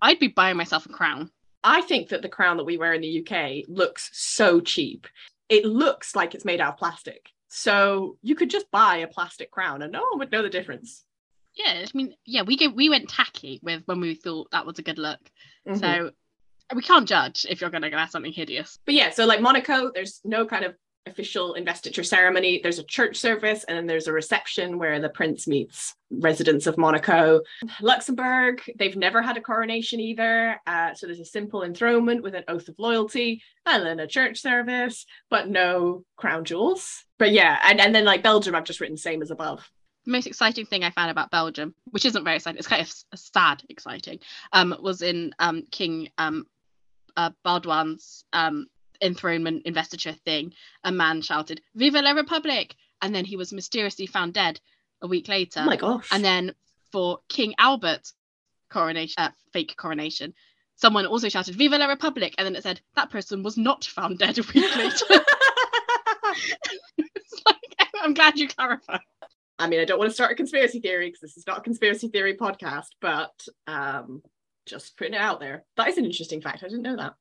I'd be buying myself a crown. I think that the crown that we wear in the UK looks so cheap. It looks like it's made out of plastic. So you could just buy a plastic crown and no one would know the difference. Yeah, I mean, yeah, we go, we went tacky with when we thought that was a good look. Mhm. So we can't judge if you're going to wear something hideous. but yeah, so like Monaco, there's no kind of official investiture ceremony. There's a church service, and then there's a reception where the prince meets residents of Monaco. Luxembourg, they've never had a coronation either. Uh, so there's a simple enthronement with an oath of loyalty, and then a church service, but no crown jewels. But yeah, and, and then like Belgium, I've just written same as above. The most exciting thing I found about Belgium, which isn't very exciting, it's kind of sad exciting, um, was in um, King um, uh, Baudouin's um, enthronement investiture thing, a man shouted, Viva la Republic! And then he was mysteriously found dead a week later. Oh my gosh. And then for King Albert's coronation, uh, fake coronation, someone also shouted, Viva la Republic! And then it said, that person was not found dead a week later. [LAUGHS] [LAUGHS] like, I'm glad you clarified. I mean, I don't want to start a conspiracy theory because this is not a conspiracy theory podcast, but um, just putting it out there. That is an interesting fact. I didn't know that.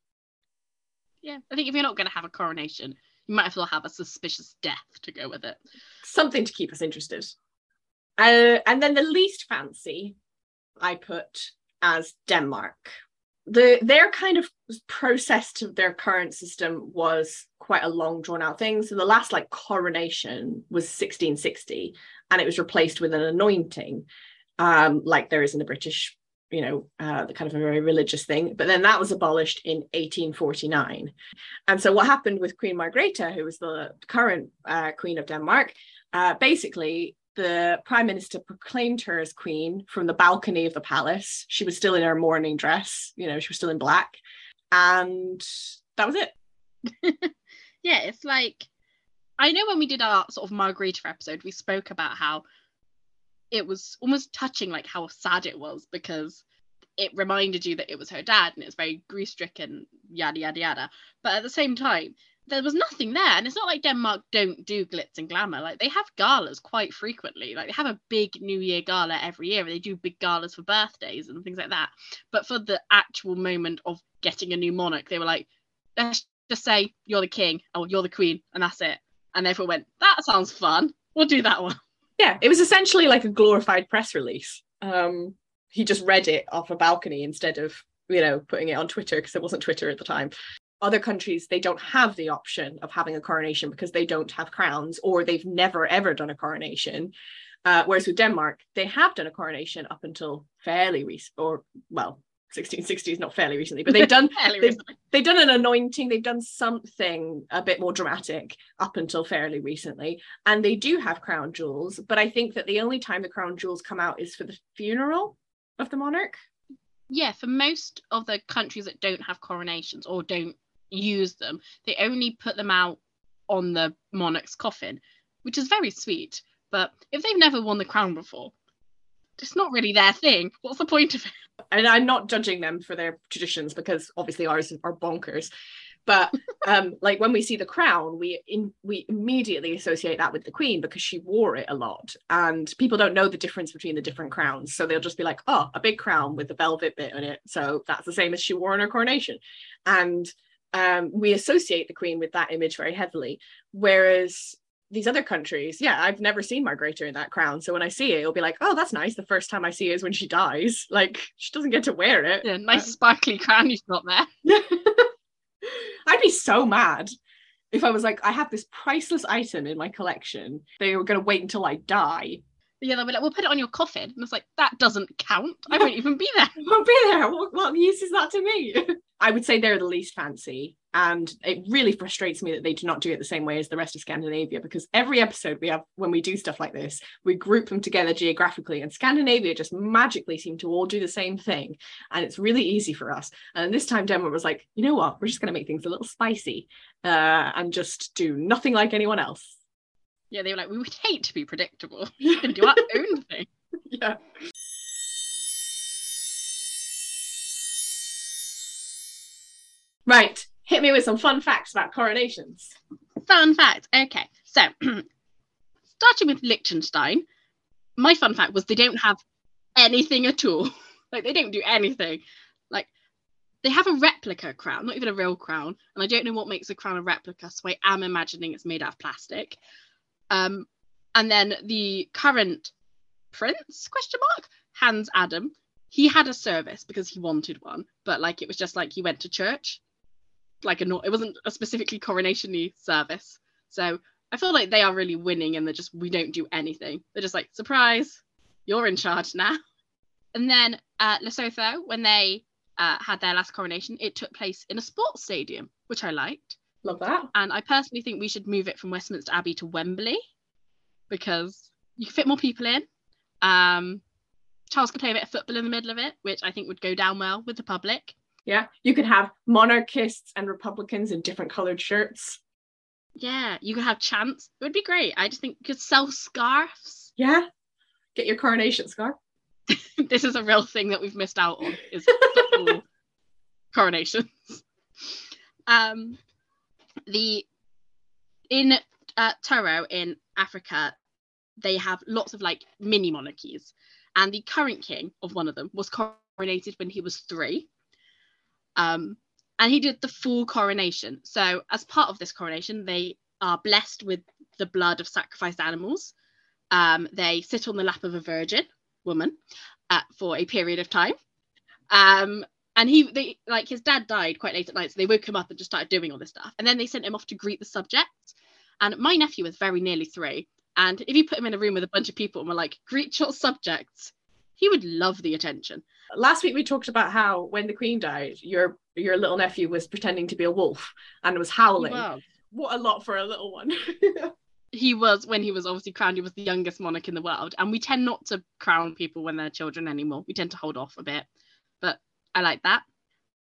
Yeah, I think if you're not going to have a coronation, you might as well have a suspicious death to go with it. Something to keep us interested. Uh, and then the least fancy, I put as Denmark. The their kind of process to their current system was quite a long drawn out thing. So the last like coronation was 1660, and it was replaced with an anointing, um, like there is in the British you know, uh, the kind of a very religious thing. But then that was abolished in 1849. And so what happened with Queen Margrethe, who was the current uh, Queen of Denmark, uh, basically the prime minister proclaimed her as queen from the balcony of the palace. She was still in her mourning dress, you know, she was still in black. And that was it. [LAUGHS] yeah, it's like I know when we did our sort of Margrethe episode, we spoke about how it was almost touching like how sad it was because it reminded you that it was her dad and it was very grief stricken yada yada yada. But at the same time there was nothing there. And it's not like denmark don't do glitz and glamour. Like they have galas quite frequently. Like they have a big new year gala every year. And they do big galas for birthdays and things like that. But for the actual moment of getting a new monarch they were like let's just say you're the king or you're the queen and that's it and everyone went that sounds fun we'll do that one yeah, it was essentially like a glorified press release. Um, he just read it off a balcony instead of, you know, putting it on Twitter because it wasn't Twitter at the time. Other countries, they don't have the option of having a coronation because they don't have crowns or they've never ever done a coronation. Uh, whereas with Denmark, they have done a coronation up until fairly recent, or well, 1660s, not fairly recently, but they've done [LAUGHS] they've, they've, done an anointing, they've done something a bit more dramatic up until fairly recently, and they do have crown jewels. But I think that the only time the crown jewels come out is for the funeral of the monarch. Yeah, for most of the countries that don't have coronations or don't use them, they only put them out on the monarch's coffin, which is very sweet. But if they've never worn the crown before, it's not really their thing. What's the point of it? and I'm not judging them for their traditions because obviously ours are bonkers. But [LAUGHS] um, like when we see the crown, we in, we immediately associate that with the queen because she wore it a lot, and people don't know the difference between the different crowns, so they'll just be like, "Oh, a big crown with the velvet bit on it." So that's the same as she wore in her coronation, and um, we associate the queen with that image very heavily. Whereas these other countries, yeah, I've never seen Margrethe in that crown. So when I see it, it'll be like, oh, that's nice. The first time I see it is when she dies. [LAUGHS] Like she doesn't get to wear it. Yeah, nice sparkly crown you've got there. [LAUGHS] I'd be so mad if I was like, I have this priceless item in my collection. They were going to wait until I die. Yeah, they'll be like, we'll put it on your coffin. And it's like, that doesn't count. I won't even be there. [LAUGHS] I won't be there. What, what use is that to me? I would say they're the least fancy. And it really frustrates me that they do not do it the same way as the rest of Scandinavia because every episode we have, when we do stuff like this, we group them together geographically. And Scandinavia just magically seem to all do the same thing. And it's really easy for us. And this time, Denmark was like, you know what? We're just going to make things a little spicy uh, and just do nothing like anyone else. Yeah, they were like, we would hate to be predictable. [LAUGHS] We can do our own thing. Yeah. Right, hit me with some fun facts about coronations. Fun fact. Okay, so [CLEARS THROAT] starting with Liechtenstein, my fun fact was they don't have anything at all. [LAUGHS] like they don't do anything. Like they have a replica crown, not even a real crown, and I don't know what makes a crown a replica, so I am imagining it's made out of plastic. Um, and then the current prince question mark Hans Adam. He had a service because he wanted one, but like it was just like he went to church like a it wasn't a specifically coronation service So I feel like they are really winning and they're just, we don't do anything. They're just like, surprise, you're in charge now. And then uh, Lesotho, when they uh, had their last coronation, it took place in a sports stadium, which I liked. Love that. And I personally think we should move it from Westminster Abbey to Wembley because you can fit more people in. Um, Charles could play a bit of football in the middle of it, which I think would go down well with the public. Yeah. You could have monarchists and Republicans in different coloured shirts. Yeah, you could have chants. It would be great. I just think you could sell scarves. Yeah. Get your coronation scarf. [LAUGHS] this is a real thing that we've missed out on is [LAUGHS] coronations. Um, the in uh, Toro in Africa, they have lots of like mini monarchies, and the current king of one of them was coronated when he was three. Um, and he did the full coronation. So, as part of this coronation, they are blessed with the blood of sacrificed animals. Um, they sit on the lap of a virgin woman uh, for a period of time. Um, and he, they, like his dad died quite late at night, so they woke him up and just started doing all this stuff. And then they sent him off to greet the subjects. And my nephew was very nearly three. And if you put him in a room with a bunch of people and were like, greet your subjects, he would love the attention. Last week we talked about how when the Queen died, your your little nephew was pretending to be a wolf and was howling. Wow. What a lot for a little one. [LAUGHS] He was, when he was obviously crowned, he was the youngest monarch in the world. And we tend not to crown people when they're children anymore. We tend to hold off a bit. But I like that.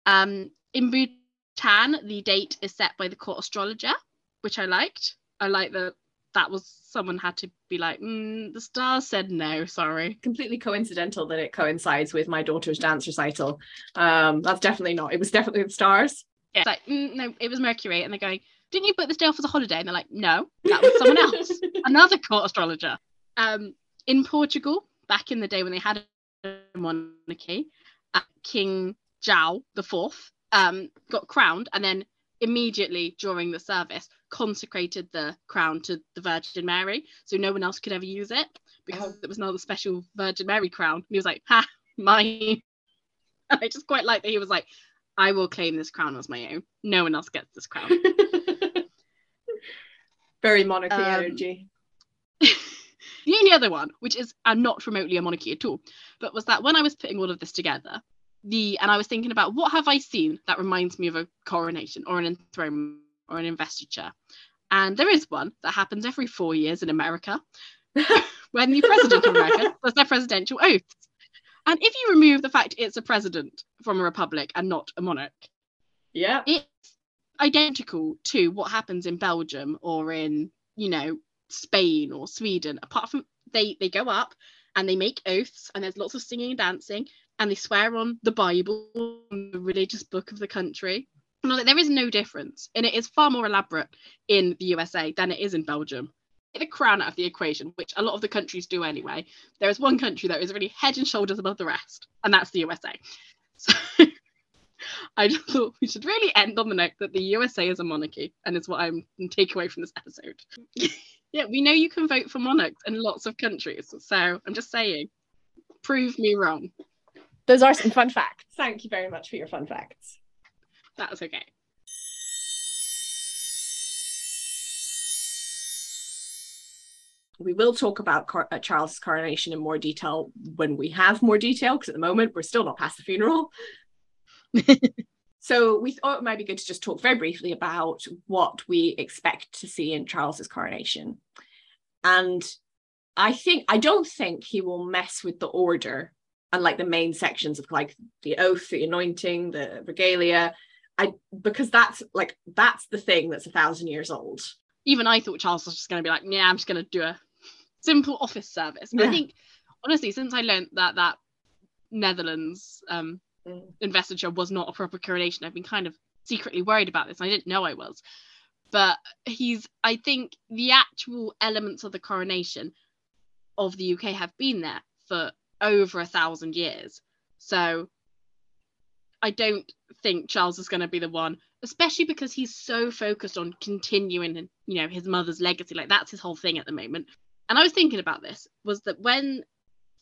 Um, in Bhutan, the date is set by the court astrologer, which I liked. I like that that was someone had to be like, mm, the stars said no, sorry. Completely coincidental that it coincides with my daughter's dance recital. Um, that's definitely not. It was definitely the stars. Yeah. It's like, mm, no, it was Mercury. And they're going, didn't you book this day off as a holiday? And they're like, no, that was someone else, [LAUGHS] another court astrologer. Um, in Portugal, back in the day when they had a monarchy, uh, King João the Fourth um, got crowned, and then immediately during the service consecrated the crown to the Virgin Mary, so no one else could ever use it because Oh. it was now the special Virgin Mary crown. And he was like, ha, mine. And [LAUGHS] I just quite like that he was like, I will claim this crown as my own. No one else gets this crown. [LAUGHS] Very monarchy Um, energy. [LAUGHS] the only other one, which is uh, not remotely a monarchy at all, but was that when I was putting all of this together, the and I was thinking about what have I seen that reminds me of a coronation or an enthronement or an investiture, and there is one that happens every four years in America, [LAUGHS] when the president of America does their presidential oaths. And if you remove the fact it's a president from a republic and not a monarch, Yeah. it's identical to what happens in Belgium or in, you know, Spain or Sweden. Apart from they they go up and they make oaths and there's lots of singing and dancing and they swear on the Bible, the religious book of the country. And like, there is no difference, and it is far more elaborate in the USA than it is in Belgium. Take the crown out of the equation, which a lot of the countries do anyway. There is one country that is really head and shoulders above the rest, and that's the USA. So [LAUGHS] I just thought we should really end on the note that the USA is a monarchy, and is what I'm take away from this episode. [LAUGHS] yeah, we know you can vote for monarchs in lots of countries, so I'm just saying, prove me wrong. Those are some fun facts. Thank you very much for your fun facts. That's okay. We will talk about Car- uh, Charles' coronation in more detail when we have more detail, because at the moment we're still not past the funeral. [LAUGHS] so we thought it might be good to just talk very briefly about what we expect to see in Charles's coronation. And I think I don't think he will mess with the order and like the main sections of like the oath, the anointing, the regalia. I because that's like that's the thing that's a thousand years old. Even I thought Charles was just going to be like, yeah, I'm just going to do a simple office service. I think, honestly, since I learned that that Netherlands um, Mm. investiture was not a proper coronation, I've been kind of secretly worried about this. I didn't know I was. But he's, I think the actual elements of the coronation of the UK have been there for over a thousand years. So I don't think Charles is going to be the one, especially because he's so focused on continuing, you know, his mother's legacy. Like that's his whole thing at the moment. And I was thinking about this was that when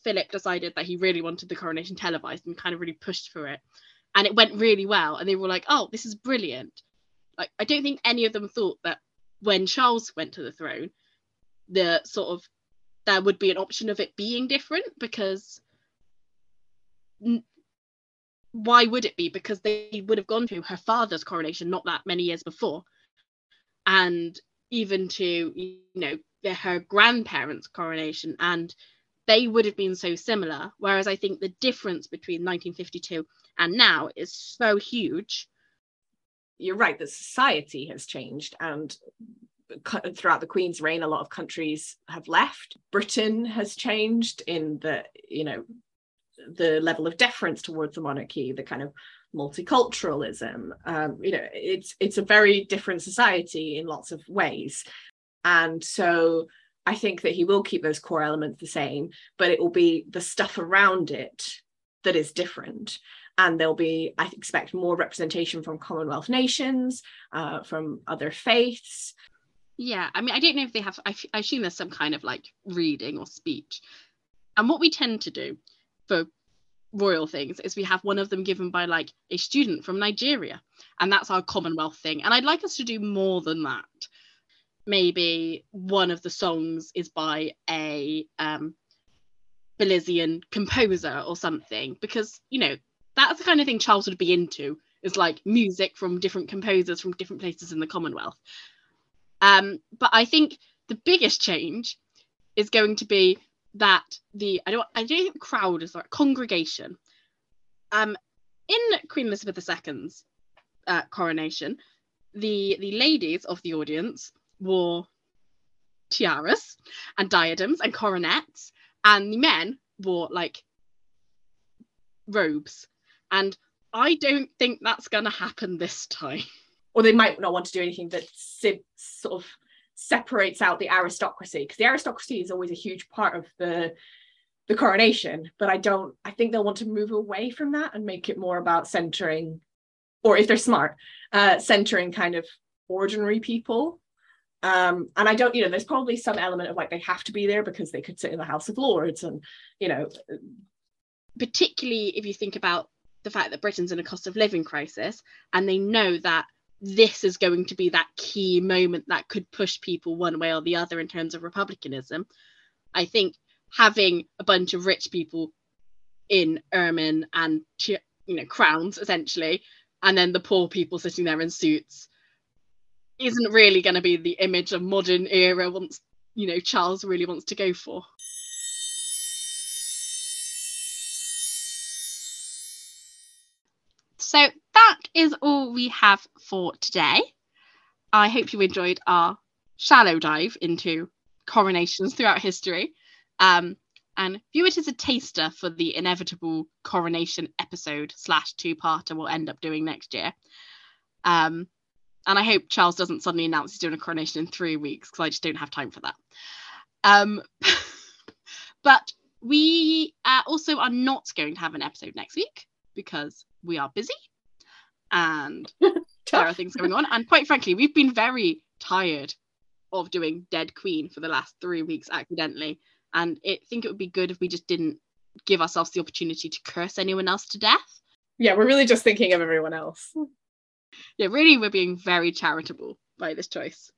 Philip decided that he really wanted the coronation televised and kind of really pushed for it, and it went really well, and they were like, "Oh, this is brilliant." Like I don't think any of them thought that when Charles went to the throne, the sort of there would be an option of it being different because why would it be? Because they would have gone to her father's coronation not that many years before, and even to you know her grandparents' coronation, and they would have been so similar. Whereas I think the difference between 1952 and now is so huge. you're right that society has changed and throughout the queen's reign a lot of countries have left britain has changed in the you know the level of deference towards the monarchy the kind of multiculturalism um, you know it's it's a very different society in lots of ways and so i think that he will keep those core elements the same but it will be the stuff around it that is different and there'll be i expect more representation from commonwealth nations uh, from other faiths Yeah, I mean, I don't know if they have. I, I assume there's some kind of like reading or speech. And what we tend to do for royal things is we have one of them given by like a student from Nigeria, and that's our Commonwealth thing. And I'd like us to do more than that. Maybe one of the songs is by a um, Belizean composer or something, because you know that's the kind of thing Charles would be into. Is like music from different composers from different places in the Commonwealth. Um, but I think the biggest change is going to be that the I don't I don't think crowd is like congregation. Um, in Queen Elizabeth II's uh, coronation, the the ladies of the audience wore tiaras and diadems and coronets, and the men wore like robes. And I don't think that's going to happen this time. or they might not want to do anything that sort of separates out the aristocracy because the aristocracy is always a huge part of the the coronation but i don't i think they'll want to move away from that and make it more about centering or if they're smart uh centering kind of ordinary people. Um and i don't you know there's probably some element of like they have to be there because they could sit in the house of lords and you know particularly if you think about the fact that Britain's in a cost of living crisis and they know that this is going to be that key moment that could push people one way or the other in terms of republicanism. I think having a bunch of rich people in ermine and you know crowns essentially and then the poor people sitting there in suits isn't really going to be the image of modern era once you know Charles really wants to go for. So is all we have for today. I hope you enjoyed our shallow dive into coronations throughout history. Um, and view it as a taster for the inevitable coronation episode slash two-parter we'll end up doing next year. Um, and I hope Charles doesn't suddenly announce he's doing a coronation in three weeks because I just don't have time for that. Um, [LAUGHS] but we uh, also are not going to have an episode next week because we are busy and [LAUGHS] there are things going on. And quite frankly, we've been very tired of doing Dead Queen for the last three weeks accidentally. And I think it would be good if we just didn't give ourselves the opportunity to curse anyone else to death. yeah we're really just thinking of everyone else Yeah, really, we're being very charitable by this choice.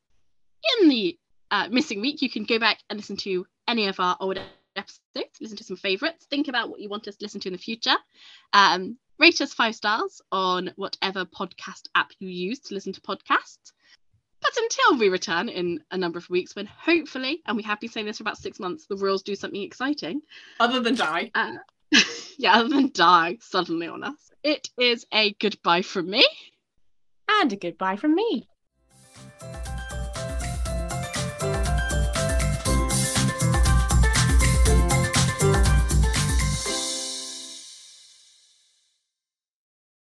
In the uh, missing week, you can go back and listen to any of our old episodes, listen to some favourites, think about what you want us to listen to in the future. Um, rate us five stars on whatever podcast app you use to listen to podcasts. But until we return in a number of weeks, when hopefully, and we have been saying this for about six months, the Royals do something exciting, other than die uh, [LAUGHS] yeah, other than die suddenly on us, it is a goodbye from me. And a goodbye from me.